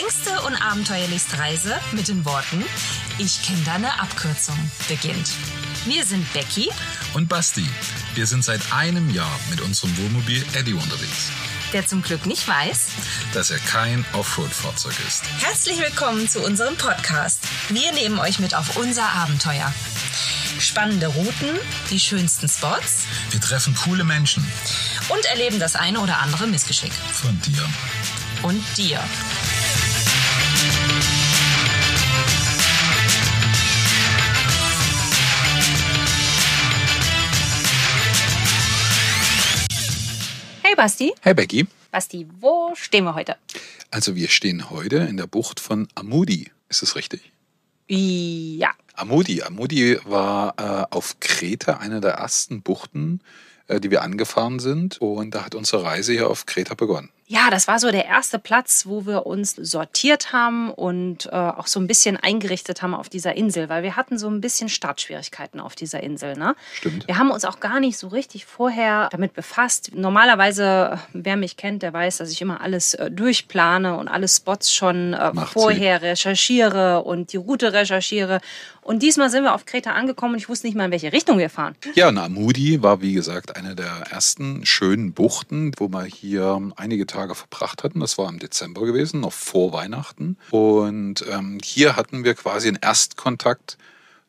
längste und abenteuerlichste Reise mit den Worten Ich kenne deine Abkürzung beginnt. Wir sind Becky und Basti. Wir sind seit einem Jahr mit unserem Wohnmobil Eddie unterwegs. Der zum Glück nicht weiß, dass er kein Offroad-Fahrzeug ist. Herzlich willkommen zu unserem Podcast. Wir nehmen euch mit auf unser Abenteuer. Spannende Routen, die schönsten Spots. Wir treffen coole Menschen. Und erleben das eine oder andere Missgeschick. Von dir. Und dir. Hey Basti. Hey Becky. Basti, wo stehen wir heute? Also wir stehen heute in der Bucht von Amudi. Ist das richtig? Ja. Amudi. Amudi war äh, auf Kreta eine der ersten Buchten, äh, die wir angefahren sind. Und da hat unsere Reise hier auf Kreta begonnen. Ja, das war so der erste Platz, wo wir uns sortiert haben und äh, auch so ein bisschen eingerichtet haben auf dieser Insel, weil wir hatten so ein bisschen Startschwierigkeiten auf dieser Insel. Ne? Stimmt. Wir haben uns auch gar nicht so richtig vorher damit befasst. Normalerweise, wer mich kennt, der weiß, dass ich immer alles äh, durchplane und alle Spots schon äh, vorher recherchiere und die Route recherchiere. Und diesmal sind wir auf Kreta angekommen und ich wusste nicht mal, in welche Richtung wir fahren. Ja, Namudi war wie gesagt eine der ersten schönen Buchten, wo man hier einige Tage Tage verbracht hatten. Das war im Dezember gewesen, noch vor Weihnachten. Und ähm, hier hatten wir quasi einen Erstkontakt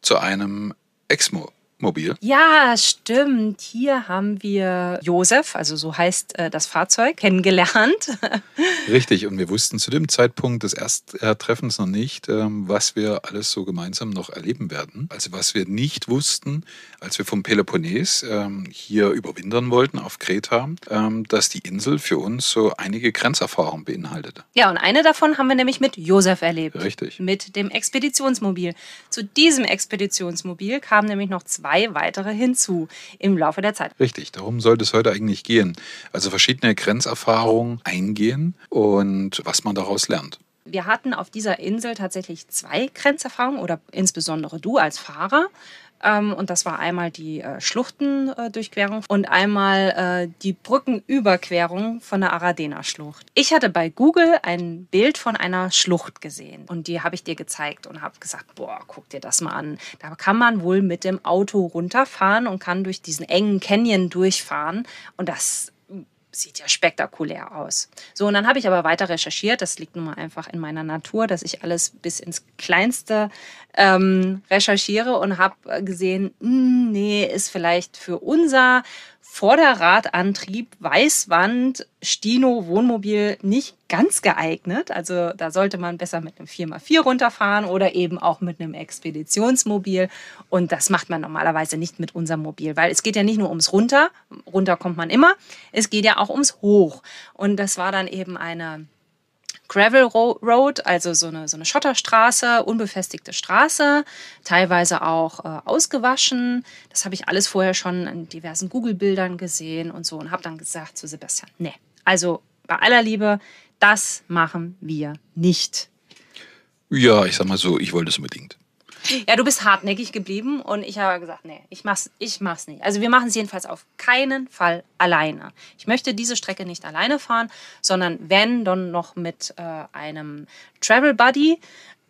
zu einem Exmo mobil. Ja, stimmt. Hier haben wir Josef, also so heißt äh, das Fahrzeug, kennengelernt. Richtig, und wir wussten zu dem Zeitpunkt des Ersttreffens noch nicht, ähm, was wir alles so gemeinsam noch erleben werden. Also was wir nicht wussten, als wir vom Peloponnes ähm, hier überwintern wollten auf Kreta, ähm, dass die Insel für uns so einige Grenzerfahrungen beinhaltete. Ja, und eine davon haben wir nämlich mit Josef erlebt. Richtig. Mit dem Expeditionsmobil. Zu diesem Expeditionsmobil kamen nämlich noch zwei zwei weitere hinzu im Laufe der Zeit. Richtig, darum sollte es heute eigentlich gehen. Also verschiedene Grenzerfahrungen eingehen und was man daraus lernt. Wir hatten auf dieser Insel tatsächlich zwei Grenzerfahrungen oder insbesondere du als Fahrer. Ähm, und das war einmal die äh, Schluchtendurchquerung und einmal äh, die Brückenüberquerung von der Aradena-Schlucht. Ich hatte bei Google ein Bild von einer Schlucht gesehen und die habe ich dir gezeigt und habe gesagt, boah, guck dir das mal an. Da kann man wohl mit dem Auto runterfahren und kann durch diesen engen Canyon durchfahren und das sieht ja spektakulär aus. So, und dann habe ich aber weiter recherchiert. Das liegt nun mal einfach in meiner Natur, dass ich alles bis ins Kleinste ähm, recherchiere und habe gesehen, mh, hm, nee, ist vielleicht für unser Vorderradantrieb, Weißwand, Stino, Wohnmobil nicht ganz geeignet. Also da sollte man besser mit einem 4x4 runterfahren oder eben auch mit einem Expeditionsmobil. Und das macht man normalerweise nicht mit unserem Mobil, weil es geht ja nicht nur ums Runter, runter kommt man immer, es geht ja auch ums Hoch. Und das war dann eben eine Gravel Road, also so eine, so eine Schotterstraße, unbefestigte Straße, teilweise auch äh, ausgewaschen. Das habe ich alles vorher schon in diversen Google-Bildern gesehen und so und habe dann gesagt zu Sebastian, nee, also bei aller Liebe, das machen wir nicht. Ja, ich sag mal so, ich wollte es unbedingt. Ja, du bist hartnäckig geblieben und ich habe gesagt, nee, ich mach's, ich mach's nicht. Also wir machen es jedenfalls auf keinen Fall alleine. Ich möchte diese Strecke nicht alleine fahren, sondern wenn, dann noch mit äh, einem Travel Buddy,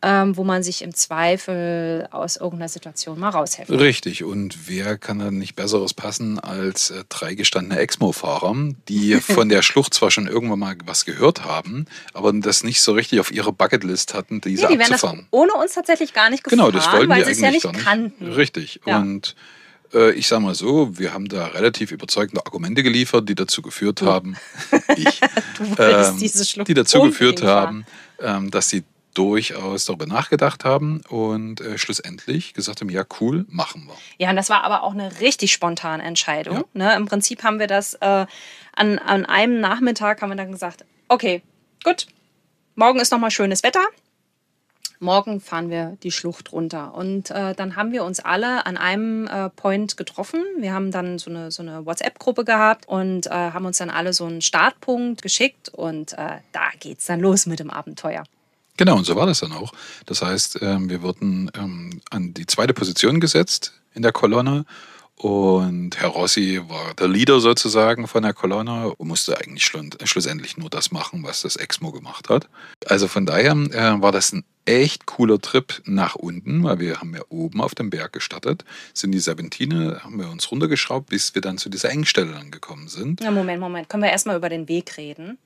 ähm, wo man sich im Zweifel aus irgendeiner Situation mal raushelfen kann. Richtig. Und wer kann dann nicht Besseres passen als äh, drei gestandene Exmo-Fahrer, die von der Schlucht zwar schon irgendwann mal was gehört haben, aber das nicht so richtig auf ihrer Bucketlist hatten, diese nee, die abzufahren. ohne uns tatsächlich gar nicht gefahren, genau, das wollten weil sie es ja nicht kannten. Richtig. Ja. Und äh, ich sage mal so, wir haben da relativ überzeugende Argumente geliefert, die dazu geführt haben, ich, ähm, die dazu geführt haben, ähm, dass sie durchaus darüber nachgedacht haben und äh, schlussendlich gesagt haben, ja cool, machen wir. Ja, und das war aber auch eine richtig spontane Entscheidung. Ja. Ne? Im Prinzip haben wir das äh, an, an einem Nachmittag haben wir dann gesagt, okay, gut, morgen ist nochmal schönes Wetter. Morgen fahren wir die Schlucht runter. Und äh, dann haben wir uns alle an einem äh, Point getroffen. Wir haben dann so eine, so eine WhatsApp-Gruppe gehabt und äh, haben uns dann alle so einen Startpunkt geschickt. Und äh, da geht's dann los mit dem Abenteuer. Genau, und so war das dann auch. Das heißt, ähm, wir wurden ähm, an die zweite Position gesetzt in der Kolonne Und Herr Rossi war der Leader sozusagen von der Kolonne und musste eigentlich schlussendlich nur das machen, was das Exmo gemacht hat. Also von daher äh, war das ein echt cooler Trip nach unten, weil wir haben ja oben auf dem Berg gestartet, sind die Serpentine, haben wir uns runtergeschraubt, bis wir dann zu dieser Engstelle angekommen sind. Ja, Moment, Moment. Können wir erstmal über den Weg reden?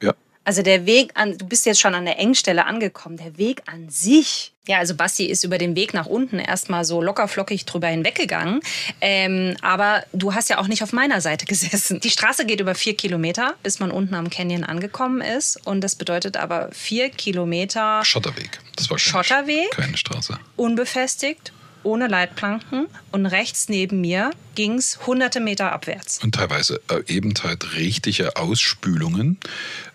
Ja. Also der Weg an, du bist jetzt schon an der Engstelle angekommen. Der Weg an sich. Ja, also Basti ist über den Weg nach unten erstmal so lockerflockig drüber hinweggegangen. Ähm, aber du hast ja auch nicht auf meiner Seite gesessen. Die Straße geht über vier Kilometer, bis man unten am Canyon angekommen ist. Und das bedeutet aber vier Kilometer Schotterweg. Das war Schotterweg. Keine Straße. Unbefestigt, ohne Leitplanken. Und rechts neben mir ging es hunderte Meter abwärts. Und teilweise äh, eben halt richtige Ausspülungen,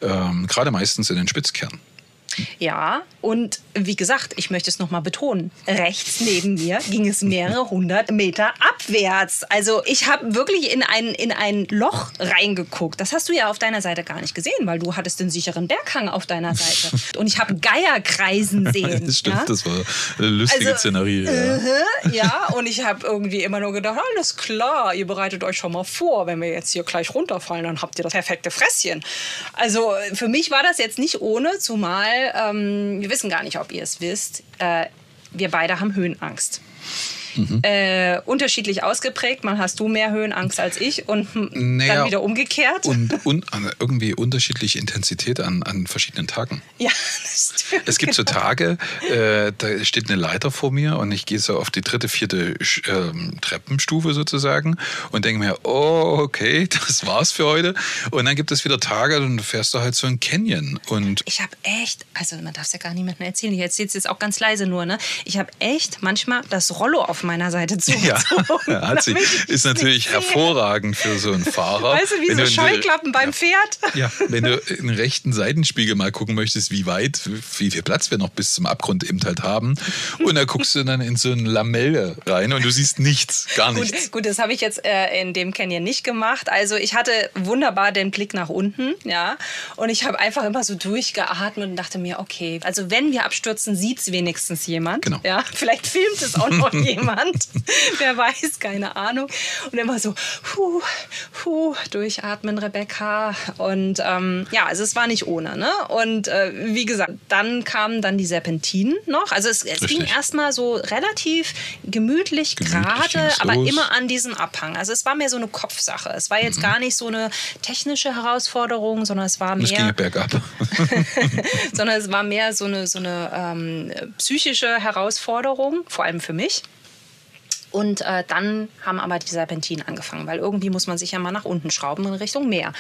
ähm, gerade meistens in den Spitzkernen. Ja, und wie gesagt, ich möchte es nochmal betonen, rechts neben mir ging es mehrere hundert Meter abwärts. Also ich habe wirklich in ein, in ein Loch reingeguckt. Das hast du ja auf deiner Seite gar nicht gesehen, weil du hattest den sicheren Berghang auf deiner Seite. Und ich habe Geier kreisen sehen. das stimmt, ja? das war eine lustige Also, Szenerie. Ja. Uh, ja, und ich habe irgendwie immer nur gedacht, alles klar, ihr bereitet euch schon mal vor, wenn wir jetzt hier gleich runterfallen, dann habt ihr das perfekte Fresschen. Also für mich war das jetzt nicht ohne, zumal ähm, wir wissen gar nicht, ob ihr es wisst, äh, wir beide haben Höhenangst. Äh, unterschiedlich ausgeprägt. Mal hast du mehr Höhenangst als ich und hm, Naja, dann wieder umgekehrt. Und, und irgendwie unterschiedliche Intensität an, an verschiedenen Tagen. ja, das stimmt. Es gibt so Tage, äh, da steht eine Leiter vor mir und ich gehe so auf die dritte, vierte ähm, Treppenstufe sozusagen und denke mir, oh, okay, das war's für heute. Und dann gibt es wieder Tage und du fährst du halt so ein Canyon und Ich habe echt, also man darf es ja gar niemandem erzählen, ich erzähle es jetzt auch ganz leise nur, ne? Ich habe echt manchmal das Rollo auf meiner Seite ja, zugezogen. hat sie, ist natürlich hervorragend für so einen Fahrer. Weißt du, wie Wenn so Scheuklappen beim Pferd? Ja, wenn du in den rechten Seitenspiegel mal gucken möchtest, wie weit, wie viel Platz wir noch bis zum Abgrund eben halt haben. Und da guckst du dann in so eine Lamelle rein und du siehst nichts, gar nichts. Gut, gut, das habe ich jetzt äh, in dem Canyon nicht gemacht. Also ich hatte wunderbar den Blick nach unten, ja. Und ich habe einfach immer so durchgeatmet und dachte mir, okay, also wenn wir abstürzen, sieht es wenigstens jemand. Genau. Ja, vielleicht filmt es auch noch jemand. Wer weiß, keine Ahnung. Und immer so, huh, huh, durchatmen, Rebecca. Und ähm, ja, also es war nicht ohne. Ne? Und äh, wie gesagt, dann kamen dann die Serpentinen noch. Also es, es ging erstmal so relativ gemütlich, Gemütlich gerade, aber los. immer an diesem Abhang. Also es war mehr so eine Kopfsache. Es war Mhm. jetzt gar nicht so eine technische Herausforderung, sondern es war Und es ging ja mehr, bergab. sondern es war mehr so eine, so eine ähm, psychische Herausforderung, vor allem für mich. Und äh, dann haben aber die Serpentinen angefangen, weil irgendwie muss man sich ja mal nach unten schrauben in Richtung Meer.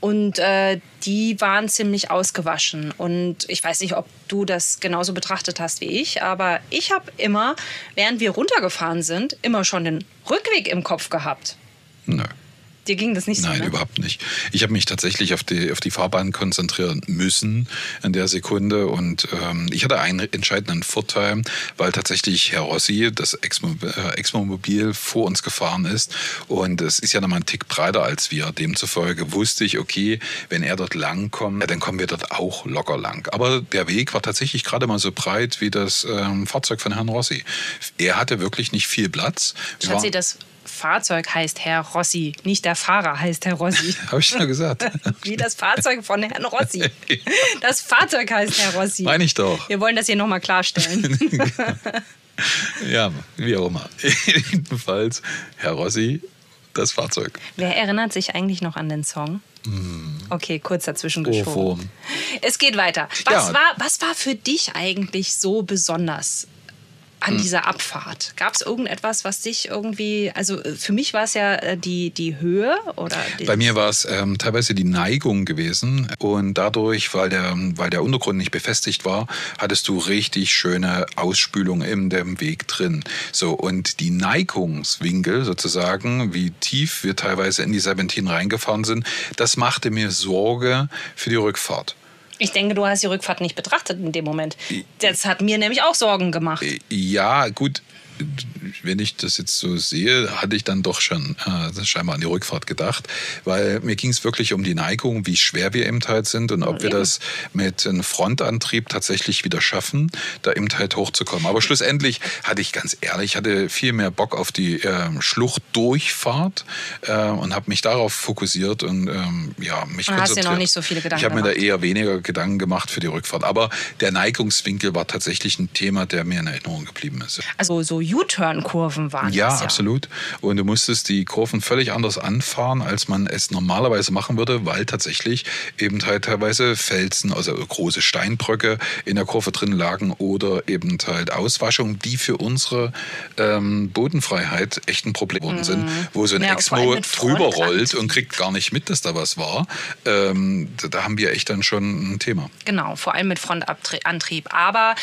Und äh, die waren ziemlich ausgewaschen. Und ich weiß nicht, ob du das genauso betrachtet hast wie ich, aber ich habe immer, während wir runtergefahren sind, immer schon den Rückweg im Kopf gehabt. Nö. Dir ging das nicht so, Nein, ne? überhaupt nicht. Ich habe mich tatsächlich auf die, auf die Fahrbahn konzentrieren müssen in der Sekunde und ähm, ich hatte einen entscheidenden Vorteil, weil tatsächlich Herr Rossi, das Exmo, äh, Exmomobil, vor uns gefahren ist und es ist ja nochmal ein Tick breiter als wir. Demzufolge wusste ich, okay, wenn er dort lang kommt, ja, dann kommen wir dort auch locker lang. Aber der Weg war tatsächlich gerade mal so breit wie das ähm, Fahrzeug von Herrn Rossi. Er hatte wirklich nicht viel Platz. Schatzi, waren- das Fahrzeug heißt Herr Rossi, nicht der Fahrer heißt Herr Rossi. Habe ich ja gesagt. Wie das Fahrzeug von Herrn Rossi. Das Fahrzeug heißt Herr Rossi. Meine ich doch. Wir wollen das hier nochmal klarstellen. Ja, wie auch immer. Jedenfalls, Herr Rossi, das Fahrzeug. Wer erinnert sich eigentlich noch an den Song? Okay, kurz dazwischen geschoben. Es geht weiter. Was, Ja. war, was war für dich eigentlich so besonders An dieser Abfahrt? Gab es irgendetwas, was dich irgendwie, also äh, für mich war es ja äh, die, die Höhe oder die, Bei mir war es ähm, teilweise die Neigung gewesen und dadurch, weil der, weil der Untergrund nicht befestigt war, hattest du richtig schöne Ausspülung in dem Weg drin. So und die Neigungswinkel sozusagen, wie tief wir teilweise in die Serpentinen reingefahren sind, das machte mir Sorge für die Rückfahrt. Ich denke, du hast die Rückfahrt nicht betrachtet in dem Moment. Das hat mir nämlich auch Sorgen gemacht. Ja, gut. Wenn ich das jetzt so sehe, hatte ich dann doch schon äh, scheinbar an die Rückfahrt gedacht, weil mir ging es wirklich um die Neigung, wie schwer wir eben halt sind und ob ja, wir das mit einem Frontantrieb tatsächlich wieder schaffen, da eben halt hochzukommen. Aber schlussendlich hatte ich ganz ehrlich, hatte viel mehr Bock auf die äh, Schluchtdurchfahrt äh, und habe mich darauf fokussiert und ähm, ja, mich und konzentriert. Hast dir noch nicht so viele Gedanken Ich habe mir da eher weniger Gedanken gemacht für die Rückfahrt. Aber der Neigungswinkel war tatsächlich ein Thema, der mir in Erinnerung geblieben ist. Also so U-Turn-Kurven waren ja, das, ja, absolut. Und du musstest die Kurven völlig anders anfahren, als man es normalerweise machen würde, weil tatsächlich eben halt teilweise Felsen, also große Steinbröcke in der Kurve drin lagen oder eben halt Auswaschungen, die für unsere ähm, Bodenfreiheit echt ein Problem geworden sind, mhm. wo so ein ja, Exmo drüber rollt und kriegt gar nicht mit, dass da was war. Ähm, da haben wir echt dann schon ein Thema. Genau, vor allem mit Frontantrieb. Aber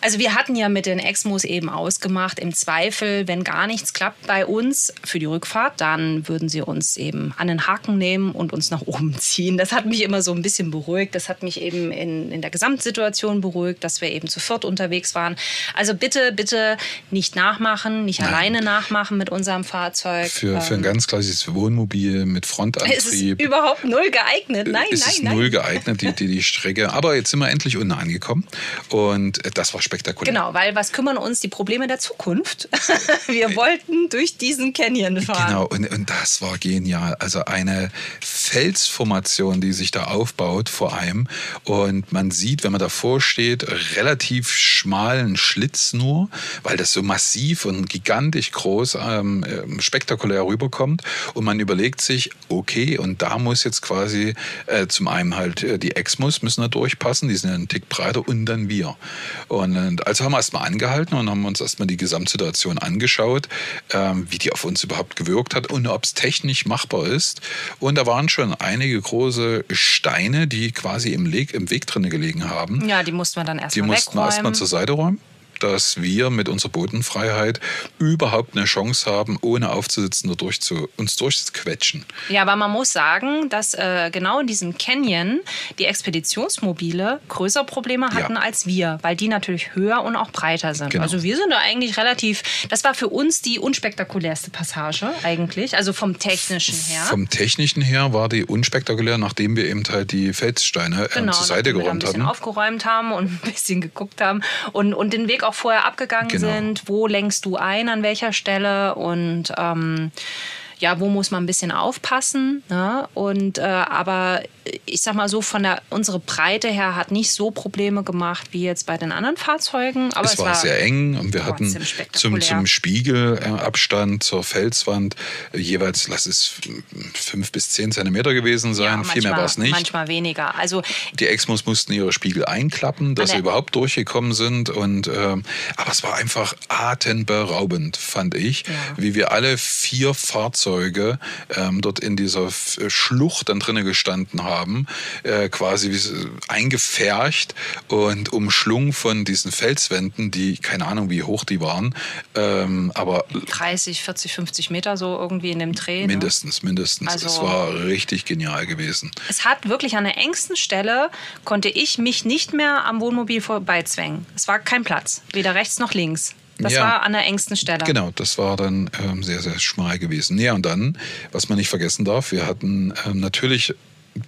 also wir hatten ja mit den Exmos eben ausgemacht, im Zweifel, wenn gar nichts klappt bei uns für die Rückfahrt, dann würden sie uns eben an den Haken nehmen und uns nach oben ziehen. Das hat mich immer so ein bisschen beruhigt. Das hat mich eben in, in der Gesamtsituation beruhigt, dass wir eben zu viert unterwegs waren. Also bitte, bitte nicht nachmachen, nicht Nein. alleine nachmachen mit unserem Fahrzeug. Für, für ein ähm, ganz klassisches Wohnmobil mit Frontantrieb. Es ist überhaupt null geeignet. Nein, es nein, ist nein. null geeignet, die, die, die Strecke. Aber jetzt sind wir endlich unten angekommen und das war spektakulär. Genau, weil was kümmern uns die Probleme der Zukunft? Wir wollten durch diesen Canyon fahren. Genau, und, und das war genial. Also eine Felsformation, die sich da aufbaut vor allem. Und man sieht, wenn man davor steht, relativ schmalen Schlitz nur, weil das so massiv und gigantisch groß, ähm, ähm spektakulär rüberkommt. Und man überlegt sich, okay, und da muss jetzt quasi äh, zum einen halt äh, die Exmos müssen da durchpassen, die sind ja einen Tick breiter und dann wir. Und, also haben wir erstmal angehalten und haben uns erstmal die Gesamtsituation angeschaut, ähm, wie die auf uns überhaupt gewirkt hat und ob es technisch machbar ist. Und da waren schon einige große Steine, die quasi im, Leg, im Weg drin gelegen haben. Ja, die mussten wir dann erstmal Die mussten wir erstmal zur Seite räumen dass wir mit unserer Bodenfreiheit überhaupt eine Chance haben, ohne aufzusitzen, dadurch zu, uns durchzuquetschen. Ja, aber man muss sagen, dass äh, genau in diesem Canyon die Expeditionsmobile größere Probleme hatten ja. als wir, weil die natürlich höher und auch breiter sind. Genau. Also wir sind da eigentlich relativ, das war für uns die unspektakulärste Passage eigentlich, also vom technischen her. Vom technischen her war die unspektakulär, nachdem wir eben halt die Felssteine äh, genau, zur Seite geräumt haben. Ein bisschen aufgeräumt haben und ein bisschen geguckt haben und, und den Weg auch auch vorher abgegangen genau. sind. Wo lenkst du ein, an welcher Stelle? Und ähm, ja, wo muss man ein bisschen aufpassen. Ne? Und äh, aber ich sag mal so, von der unsere Breite her hat nicht so Probleme gemacht wie jetzt bei den anderen Fahrzeugen. Aber es, es war, war, sehr eng und wir hatten zum, zum Spiegelabstand zur Felswand jeweils, lass es fünf bis zehn Zentimeter gewesen sein. Ja, manchmal, Viel mehr war es nicht. Manchmal weniger. Also die Exmos mussten ihre Spiegel einklappen, dass sie überhaupt durchgekommen sind. Und ähm, aber es war einfach atemberaubend, fand ich, ja. wie wir alle vier Fahrzeuge ähm, dort in dieser Schlucht dann drinnen gestanden haben haben, äh, quasi eingefärcht und umschlungen von diesen Felswänden, die keine Ahnung, wie hoch die waren, ähm, aber 30, 40, 50 Meter so irgendwie in dem Dreh. Mindestens, ne? mindestens. Also, es war richtig genial gewesen. Es hat wirklich an der engsten Stelle konnte ich mich nicht mehr am Wohnmobil vorbeizwängen. Es war kein Platz, weder rechts noch links. Das ja, war an der engsten Stelle. Genau, das war dann ähm, sehr, sehr schmal gewesen. Ja, und dann, was man nicht vergessen darf, wir hatten ähm, natürlich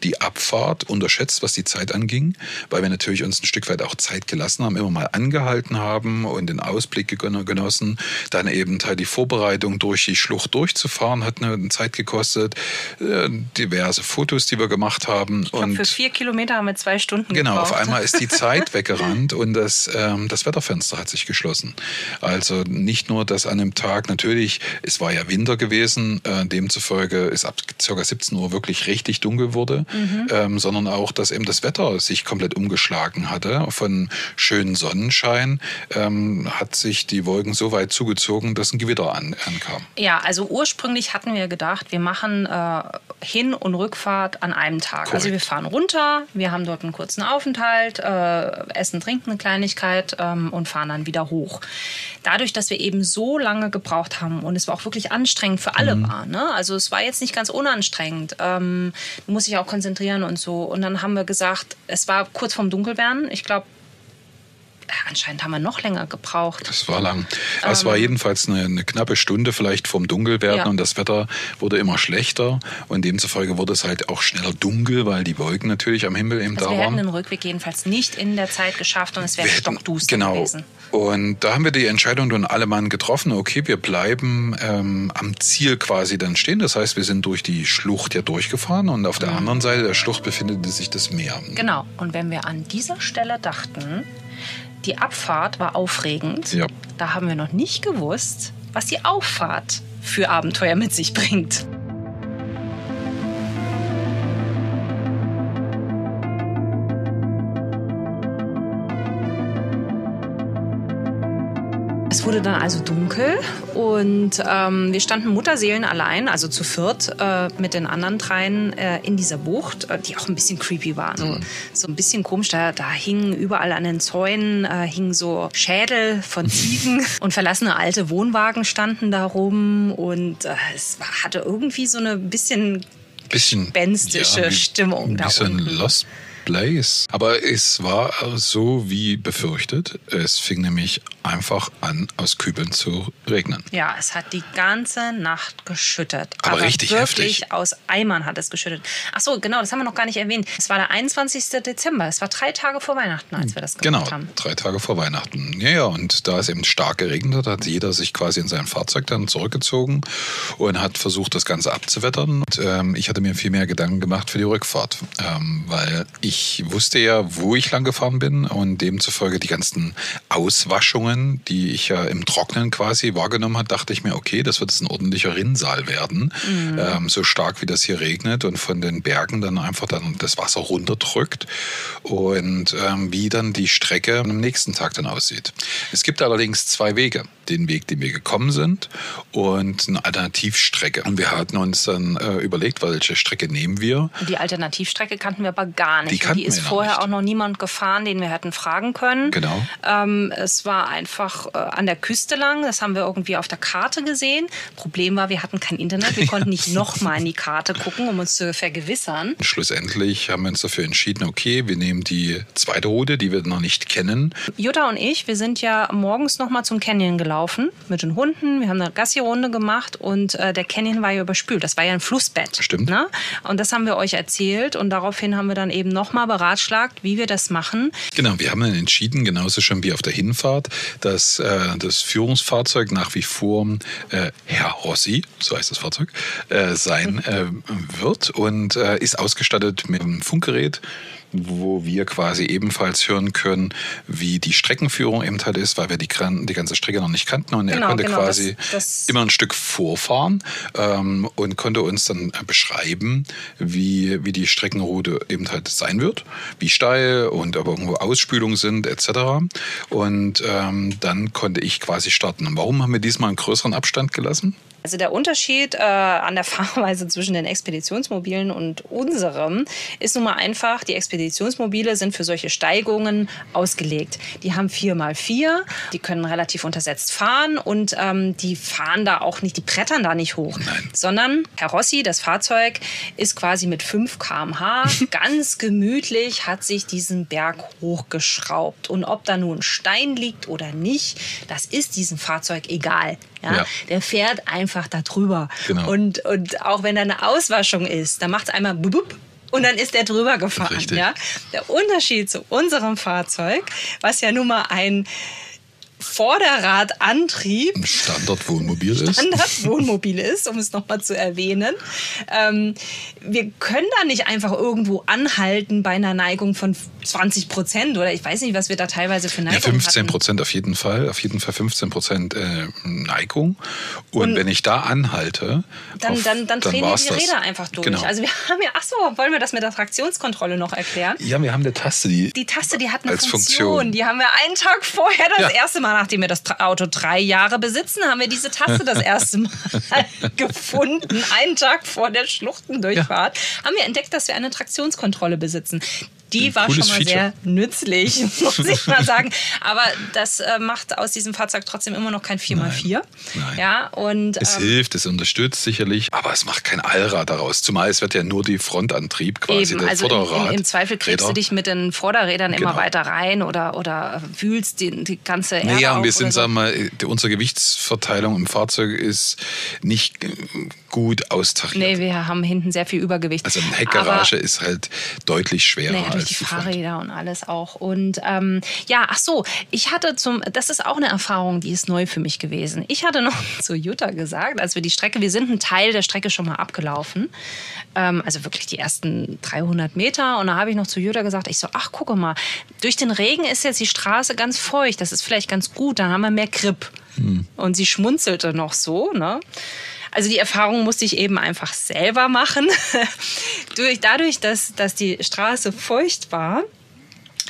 die Abfahrt unterschätzt, was die Zeit anging, weil wir natürlich uns ein Stück weit auch Zeit gelassen haben, immer mal angehalten haben und den Ausblick genossen. Dann eben halt die Vorbereitung durch die Schlucht durchzufahren, hat eine Zeit gekostet. Äh, diverse Fotos, die wir gemacht haben. Ich glaub, und für vier Kilometer haben wir zwei Stunden Genau, gebraucht. auf einmal ist die Zeit weggerannt und das, ähm, das Wetterfenster hat sich geschlossen. Also nicht nur, dass an einem Tag natürlich, es war ja Winter gewesen, äh, demzufolge ist ab ca. 17 Uhr wirklich richtig dunkel wurde mhm. ähm, sondern auch, dass eben das Wetter sich komplett umgeschlagen hatte. Von schönen Sonnenschein ähm, hat sich die Wolken so weit zugezogen, dass ein Gewitter an, ankam. Ja, also ursprünglich hatten wir gedacht, wir machen äh, Hin- und Rückfahrt an einem Tag. Korrekt. Also wir fahren runter, wir haben dort einen kurzen Aufenthalt, äh, essen, trinken eine Kleinigkeit ähm, und fahren dann wieder hoch. Dadurch, dass wir eben so lange gebraucht haben und es war auch wirklich anstrengend für alle mhm. war. Ne? Also es war jetzt nicht ganz unanstrengend. Ähm, muss ich auch konzentrieren und so. Und dann haben wir gesagt, es war kurz vorm Dunkelwerden. Ich glaube, anscheinend haben wir noch länger gebraucht. Das war lang. Ähm, es war jedenfalls eine, eine, knappe Stunde vielleicht vom Dunkelwerden ja. und das Wetter wurde immer schlechter und demzufolge wurde es halt auch schneller dunkel, weil die Wolken natürlich am Himmel eben also da wir waren. Wir hätten den Rückweg jedenfalls nicht in der Zeit geschafft und es wäre stockduster genau. gewesen. Und da haben wir die Entscheidung dann alle Mann getroffen, okay, wir bleiben ähm, am Ziel quasi dann stehen. Das heißt, wir sind durch die Schlucht ja durchgefahren und auf der mhm. anderen Seite der Schlucht befindet sich das Meer. Genau. Und wenn wir an dieser Stelle dachten, die Abfahrt war aufregend. Ja. Da haben wir noch nicht gewusst, was die Auffahrt für Abenteuer mit sich bringt. Es wurde dann also dunkel und ähm, wir standen Mutterseelen allein, also zu viert äh, mit den anderen dreien äh, in dieser Bucht, äh, die auch ein bisschen creepy war. So, so ein bisschen komisch. Da, da hingen überall an den Zäunen äh, hingen so Schädel von Ziegen und verlassene alte Wohnwagen standen da rum und äh, es war, hatte irgendwie so eine bisschen, bisschen spenstische ja, Stimmung ein da bisschen unten. Lost Place. Aber es war so wie befürchtet. Es fing nämlich einfach an, aus Kübeln zu regnen. Ja, es hat die ganze Nacht geschüttet. Aber, aber richtig wirklich heftig. aus Eimern hat es geschüttet. Ach so, genau, das haben wir noch gar nicht erwähnt. Es war der 21. Dezember. Es war drei Tage vor Weihnachten, als wir das gemacht genau, haben. Genau, drei Tage vor Weihnachten. Ja, ja, und da es eben stark geregnet hat, hat jeder sich quasi in sein Fahrzeug dann zurückgezogen und hat versucht, das Ganze abzuwettern. Und ähm, ich hatte mir viel mehr Gedanken gemacht für die Rückfahrt, ähm, weil ich wusste ja, wo ich lang gefahren bin und demzufolge die ganzen Auswaschungen, die ich ja im Trocknen quasi wahrgenommen habe, dachte ich mir, okay, das wird jetzt ein ordentlicher Rinnsal werden, mhm. ähm, so stark wie das hier regnet und von den Bergen dann einfach dann das Wasser runterdrückt und ähm, wie dann die Strecke am nächsten Tag dann aussieht. Es gibt allerdings zwei Wege. Den Weg, den wir gekommen sind und eine Alternativstrecke. Und wir hatten uns dann äh, überlegt, welche Strecke nehmen wir. Die Alternativstrecke kannten wir aber gar nicht. Die, kannten die ist vorher nicht. auch noch niemand gefahren, den wir hätten fragen können. Genau. Ähm, es war einfach äh, an der Küste lang. Das haben wir irgendwie auf der Karte gesehen. Problem war, wir hatten kein Internet. Wir konnten nicht nochmal in die Karte gucken, um uns zu vergewissern. Schlussendlich haben wir uns dafür entschieden, okay, wir nehmen die zweite Route, die wir noch nicht kennen. Jutta und ich, wir sind ja morgens nochmal zum Canyon gelaufen mit den Hunden. Wir haben eine Gassi-Runde gemacht und äh, der Canyon war ja überspült. Das war ja ein Flussbett. Stimmt. Ne? Und das haben wir euch erzählt und daraufhin haben wir dann eben nochmal beratschlagt, wie wir das machen. Genau, wir haben dann entschieden, genauso schon wie auf der Hinfahrt, dass äh, das Führungsfahrzeug nach wie vor äh, Herr Rossi, so heißt das Fahrzeug, äh, sein äh, wird und äh, ist ausgestattet mit einem Funkgerät wo wir quasi ebenfalls hören können, wie die Streckenführung eben halt ist, weil wir die, die ganze Strecke noch nicht kannten und genau, er konnte genau, quasi das, das immer ein Stück vorfahren ähm, und konnte uns dann beschreiben, wie, wie die Streckenroute eben halt sein wird, wie steil und ob irgendwo Ausspülungen sind etc. Und ähm, dann konnte ich quasi starten. Warum haben wir diesmal einen größeren Abstand gelassen? Also der Unterschied äh, an der Fahrweise zwischen den Expeditionsmobilen und unserem ist nun mal einfach, die Expeditionsmobile sind für solche Steigungen ausgelegt. Die haben 4x4, die können relativ untersetzt fahren und ähm, die fahren da auch nicht, die brettern da nicht hoch, Nein. sondern Herr Rossi, das Fahrzeug, ist quasi mit 5 km/h ganz gemütlich, hat sich diesen Berg hochgeschraubt. Und ob da nun ein Stein liegt oder nicht, das ist diesem Fahrzeug egal. Ja? Ja. Der fährt einfach da drüber. Genau. Und, und auch wenn da eine Auswaschung ist, dann macht es einmal bub, und dann ist er drüber gefahren. Richtig. Ja? Der Unterschied zu unserem Fahrzeug, was ja nun mal ein Vorderradantrieb Ein Standardwohnmobil ist. Standardwohnmobil ist, um es nochmal zu erwähnen. Ähm, wir können da nicht einfach irgendwo anhalten bei einer Neigung von 20 Prozent oder ich weiß nicht, was wir da teilweise für Neigung Ja, 15 hatten. Prozent auf jeden Fall. Auf jeden Fall 15 Prozent äh, Neigung. Und, Und wenn ich da anhalte, Dann, auf, dann, dann drehen wir die das. Räder einfach durch. Genau. Also wir haben ja, ach so, wollen wir das mit der Traktionskontrolle noch erklären? ja, wir haben eine Taste, die, Die Taste, die hat eine Als Funktion. Funktion. Die haben wir einen Tag vorher, das Ja. erste Mal, nachdem wir das Auto drei Jahre besitzen, haben wir diese Taste das erste Mal gefunden. Einen Tag vor der Schluchtendurchfahrt haben wir entdeckt, dass wir eine Traktionskontrolle besitzen. Die war schon mal Feature. sehr nützlich, muss ich mal sagen. Aber das äh, macht aus diesem Fahrzeug trotzdem immer noch kein 4x4. Nein. Ja, und Es ähm, hilft, es unterstützt sicherlich, aber es macht kein Allrad daraus. Zumal es wird ja nur die Frontantrieb quasi, Eben, der also Vorderrad. im, im Zweifel kriegst Räder. du dich mit den Vorderrädern immer Genau. weiter rein oder, oder wühlst die, die ganze Erde Naja, und wir sind, so. sagen wir mal, die- unsere Gewichtsverteilung im Fahrzeug ist nicht äh, gut austariert. Nee, wir haben hinten sehr viel Übergewicht. also eine Heckgarage ist halt deutlich schwerer Naja, als die. Fahrräder und alles auch. Und ähm, ja, ach so, ich hatte zum, das ist auch eine Erfahrung, die ist neu für mich gewesen. Ich hatte noch zu Jutta gesagt, als wir die Strecke, wir sind einen Teil der Strecke schon mal abgelaufen, ähm, also wirklich die ersten 300 Meter. Und da habe ich noch zu Jutta gesagt, ich so, ach gucke mal, durch den Regen ist jetzt die Straße ganz feucht, das ist vielleicht ganz gut, dann haben wir mehr Grip. Und sie schmunzelte noch so, ne? Also die Erfahrung musste ich eben einfach selber machen. Durch, dadurch, dass, dass die Straße feucht war,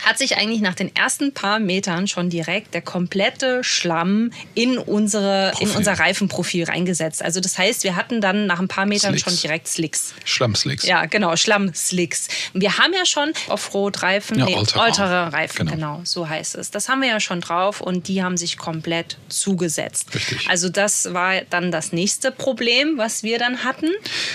hat sich eigentlich nach den ersten paar Metern schon direkt der komplette Schlamm in, unsere, in unser Reifenprofil reingesetzt. Also das heißt, wir hatten dann nach ein paar Metern Slicks. schon direkt Slicks. Schlammslicks. Ja, genau, Schlamm-Slicks. Wir haben ja schon Offroad-Reifen, Ja, nee. Allterrain-Reifen, Genau. genau. so heißt es. Das haben wir ja schon drauf und die haben sich komplett zugesetzt. Richtig. Also das war dann das nächste Problem, was wir dann hatten.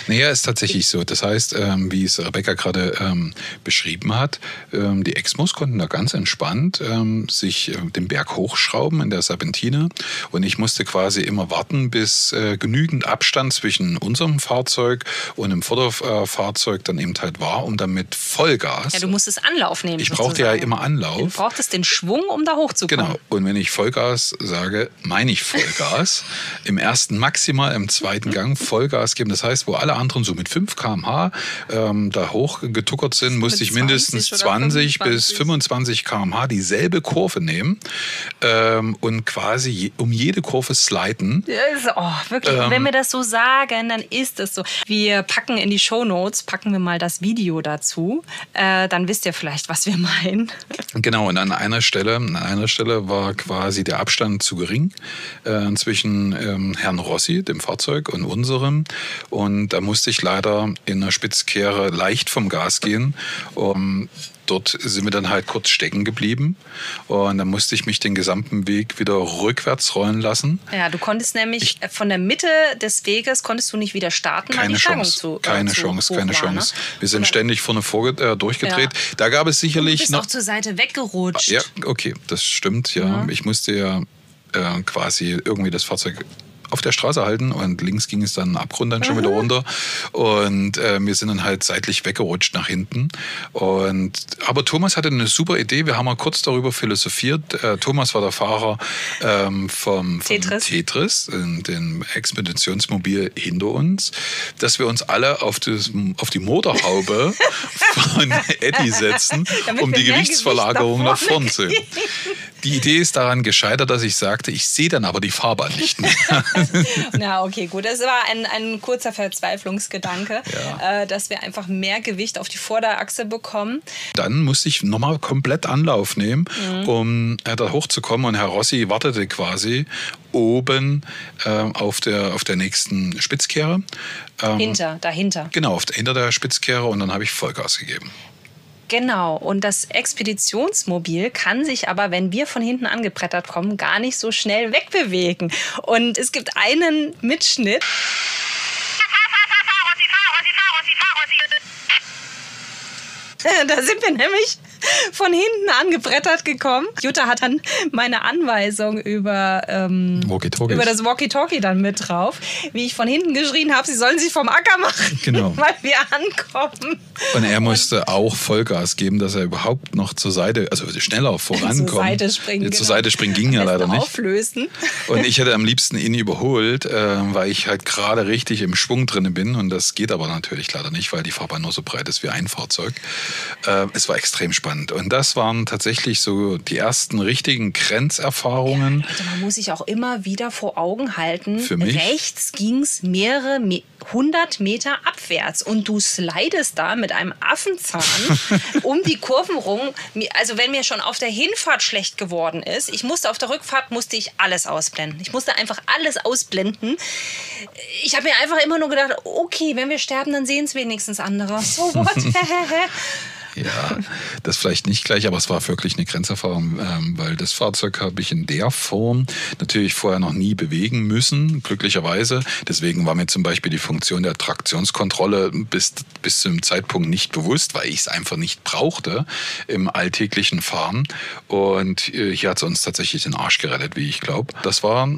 Naja, ist tatsächlich so. Das heißt, ähm, wie es Rebecca gerade ähm, beschrieben hat, ähm, die Exmos konnten da ganz entspannt ähm, sich äh, den Berg hochschrauben in der Serpentine. Und ich musste quasi immer warten, bis äh, genügend Abstand zwischen unserem Fahrzeug und dem Vorderfahrzeug dann eben halt war, um dann mit Vollgas. Ja, du musstest Anlauf nehmen. ich brauchte ja sozusagen. immer Anlauf. Du brauchtest den Schwung, um da hochzukommen. Genau. Und wenn ich Vollgas sage, meine ich Vollgas. Im ersten maximal, im zweiten Gang Vollgas geben. Das heißt, wo alle anderen so mit 5 km/h ähm, da hochgetuckert sind, musste ich mindestens 20 oder 20 bis 25. 25 km/h dieselbe Kurve nehmen ähm, und quasi je, um jede Kurve sliden. Ist- Oh, wirklich. Ähm. Wenn wir das so sagen, dann ist es so. Wir packen in die Shownotes, packen wir mal das Video dazu. Äh, dann wisst ihr vielleicht, was wir meinen. Genau, und an einer Stelle, an einer Stelle war quasi der Abstand zu gering äh, zwischen ähm, Herrn Rossi, dem Fahrzeug, und unserem. Und da musste ich leider in der Spitzkehre leicht vom Gas gehen. Um, dort sind wir dann halt kurz stecken geblieben. Und dann musste ich mich den gesamten Weg wieder rückwärts rollen lassen. Ja, du konntest nämlich äh, von der Mitte des Weges konntest du nicht wieder starten, weil Keine die Chance, zu äh, keine zu Chance, keine Chance. Ne? Wir sind Oder- ständig vorne vorge äh, durchgedreht. Ja. Da gab es Du sicherlich bist noch auch zur Seite weggerutscht. Ja, okay, das stimmt, ja. Ich musste ja äh, quasi irgendwie das Fahrzeug auf der Straße halten und links ging es dann einen Abgrund dann schon wieder runter. Und äh, wir sind dann halt seitlich weggerutscht nach hinten. Und aber Thomas hatte eine super Idee. Wir haben mal kurz darüber philosophiert. Äh, Thomas war der Fahrer ähm, vom, vom Tetris. Tetris dem Expeditionsmobil hinter uns dass wir uns alle auf, das, auf die Motorhaube von Eddie setzen Damit um die Gewichtsverlagerung Gewicht nach vorne vorn zu die Idee ist daran gescheitert, dass ich sagte, ich sehe dann aber die Fahrbahn nicht mehr. Ja, okay, gut. Das war ein, ein kurzer Verzweiflungsgedanke, Ja. äh, dass wir einfach mehr Gewicht auf die Vorderachse bekommen. Dann musste ich nochmal komplett Anlauf nehmen, Mhm. um äh, da hochzukommen. Und Herr Rossi wartete quasi oben äh, auf, der, auf der nächsten Spitzkehre. Ähm, Hinter, dahinter. Genau, auf, hinter der Spitzkehre. Und dann habe ich Vollgas gegeben. Genau. Und das Expeditionsmobil kann sich aber, wenn wir von hinten angebrettert kommen, gar nicht so schnell wegbewegen. Und es gibt einen Mitschnitt. Da sind wir nämlich von hinten angebrettert gekommen. Jutta hat dann meine Anweisung über, ähm, über das Walkie-Talkie dann mit drauf, wie ich von hinten geschrien habe, sie sollen sich vom Acker machen, Genau. weil wir ankommen. Und er musste auch Vollgas geben, dass er überhaupt noch zur Seite, also schneller vorankommt. Zur Seite springen. Zur genau. Seite springen ging ja leider nicht. Auflösen. Und ich hätte am liebsten ihn überholt, äh, weil ich halt gerade richtig im Schwung drin bin. Und das geht aber natürlich leider nicht, weil die Fahrbahn nur so breit ist wie ein Fahrzeug. Äh, es war extrem spannend. Und das waren tatsächlich so die ersten richtigen Grenzerfahrungen. Leute, man muss sich auch immer wieder vor Augen halten. Für mich? Rechts ging es mehrere Me hundert Meter abwärts und du slidest da mit einem Affenzahn um die Kurven rum. Also wenn mir schon auf der Hinfahrt schlecht geworden ist, ich musste auf der Rückfahrt musste ich alles ausblenden. Ich musste einfach alles ausblenden. Ich habe mir einfach immer nur gedacht, okay, wenn wir sterben, dann sehen es wenigstens andere. So what? Ja, das vielleicht nicht gleich, aber es war wirklich eine Grenzerfahrung, ähm, weil das Fahrzeug habe ich in der Form natürlich vorher noch nie bewegen müssen, glücklicherweise. Deswegen war mir zum Beispiel die Funktion der Traktionskontrolle bis, bis zum Zeitpunkt nicht bewusst, weil ich es einfach nicht brauchte im alltäglichen Fahren. Und äh, hier hat es uns tatsächlich den Arsch gerettet, wie ich glaube. Das war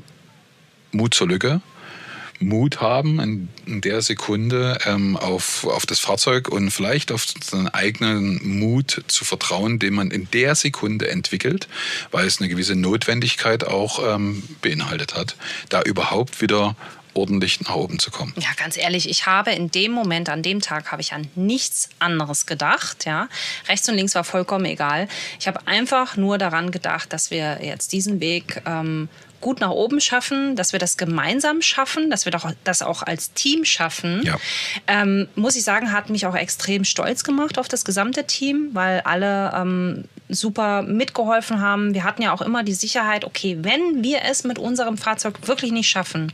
Mut zur Lücke. Mut haben, in, in der Sekunde ähm, auf, auf das Fahrzeug und vielleicht auf seinen eigenen Mut zu vertrauen, den man in der Sekunde entwickelt, weil es eine gewisse Notwendigkeit auch ähm, beinhaltet hat, da überhaupt wieder ordentlich nach oben zu kommen. Ja, ganz ehrlich, ich habe in dem Moment, an dem Tag, habe ich an nichts anderes gedacht. Ja, rechts und links war vollkommen egal. Ich habe einfach nur daran gedacht, dass wir jetzt diesen Weg ähm, gut nach oben schaffen, dass wir das gemeinsam schaffen, dass wir doch das auch als Team schaffen, ja. ähm, muss ich sagen, hat mich auch extrem stolz gemacht auf das gesamte Team, weil alle ähm, super mitgeholfen haben. Wir hatten ja auch immer die Sicherheit, okay, wenn wir es mit unserem Fahrzeug wirklich nicht schaffen,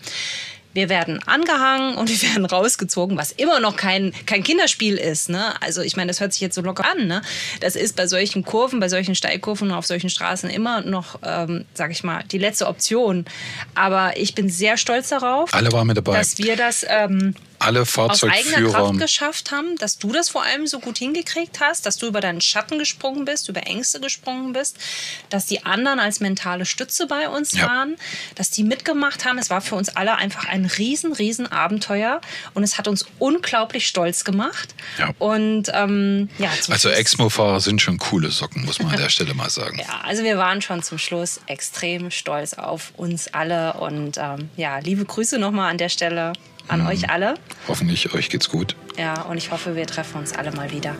wir werden angehangen und wir werden rausgezogen, was immer noch kein, kein Kinderspiel ist. Ne? Also ich meine, das hört sich jetzt so locker an. Ne? Das ist bei solchen Kurven, bei solchen Steilkurven auf solchen Straßen immer noch, ähm, sag ich mal, die letzte Option. Aber ich bin sehr stolz darauf, Alle waren mit dabei. dass wir das ähm, alle Fahrzeugführer aus eigener Kraft geschafft haben, dass du das vor allem so gut hingekriegt hast, dass du über deinen Schatten gesprungen bist, über Ängste gesprungen bist, dass die anderen als mentale Stütze bei uns ja. waren, dass die mitgemacht haben. Es war für uns alle einfach ein riesen, riesen Abenteuer und es hat uns unglaublich stolz gemacht. Ja. Und ähm, ja, also Exmo-Fahrer sind schon coole Socken, muss man an der Stelle mal sagen. Ja, also wir waren schon zum Schluss extrem stolz auf uns alle und ähm, ja, liebe Grüße nochmal an der Stelle an mhm. euch alle. Hoffentlich euch geht's gut. Ja, und ich hoffe, wir treffen uns alle mal wieder.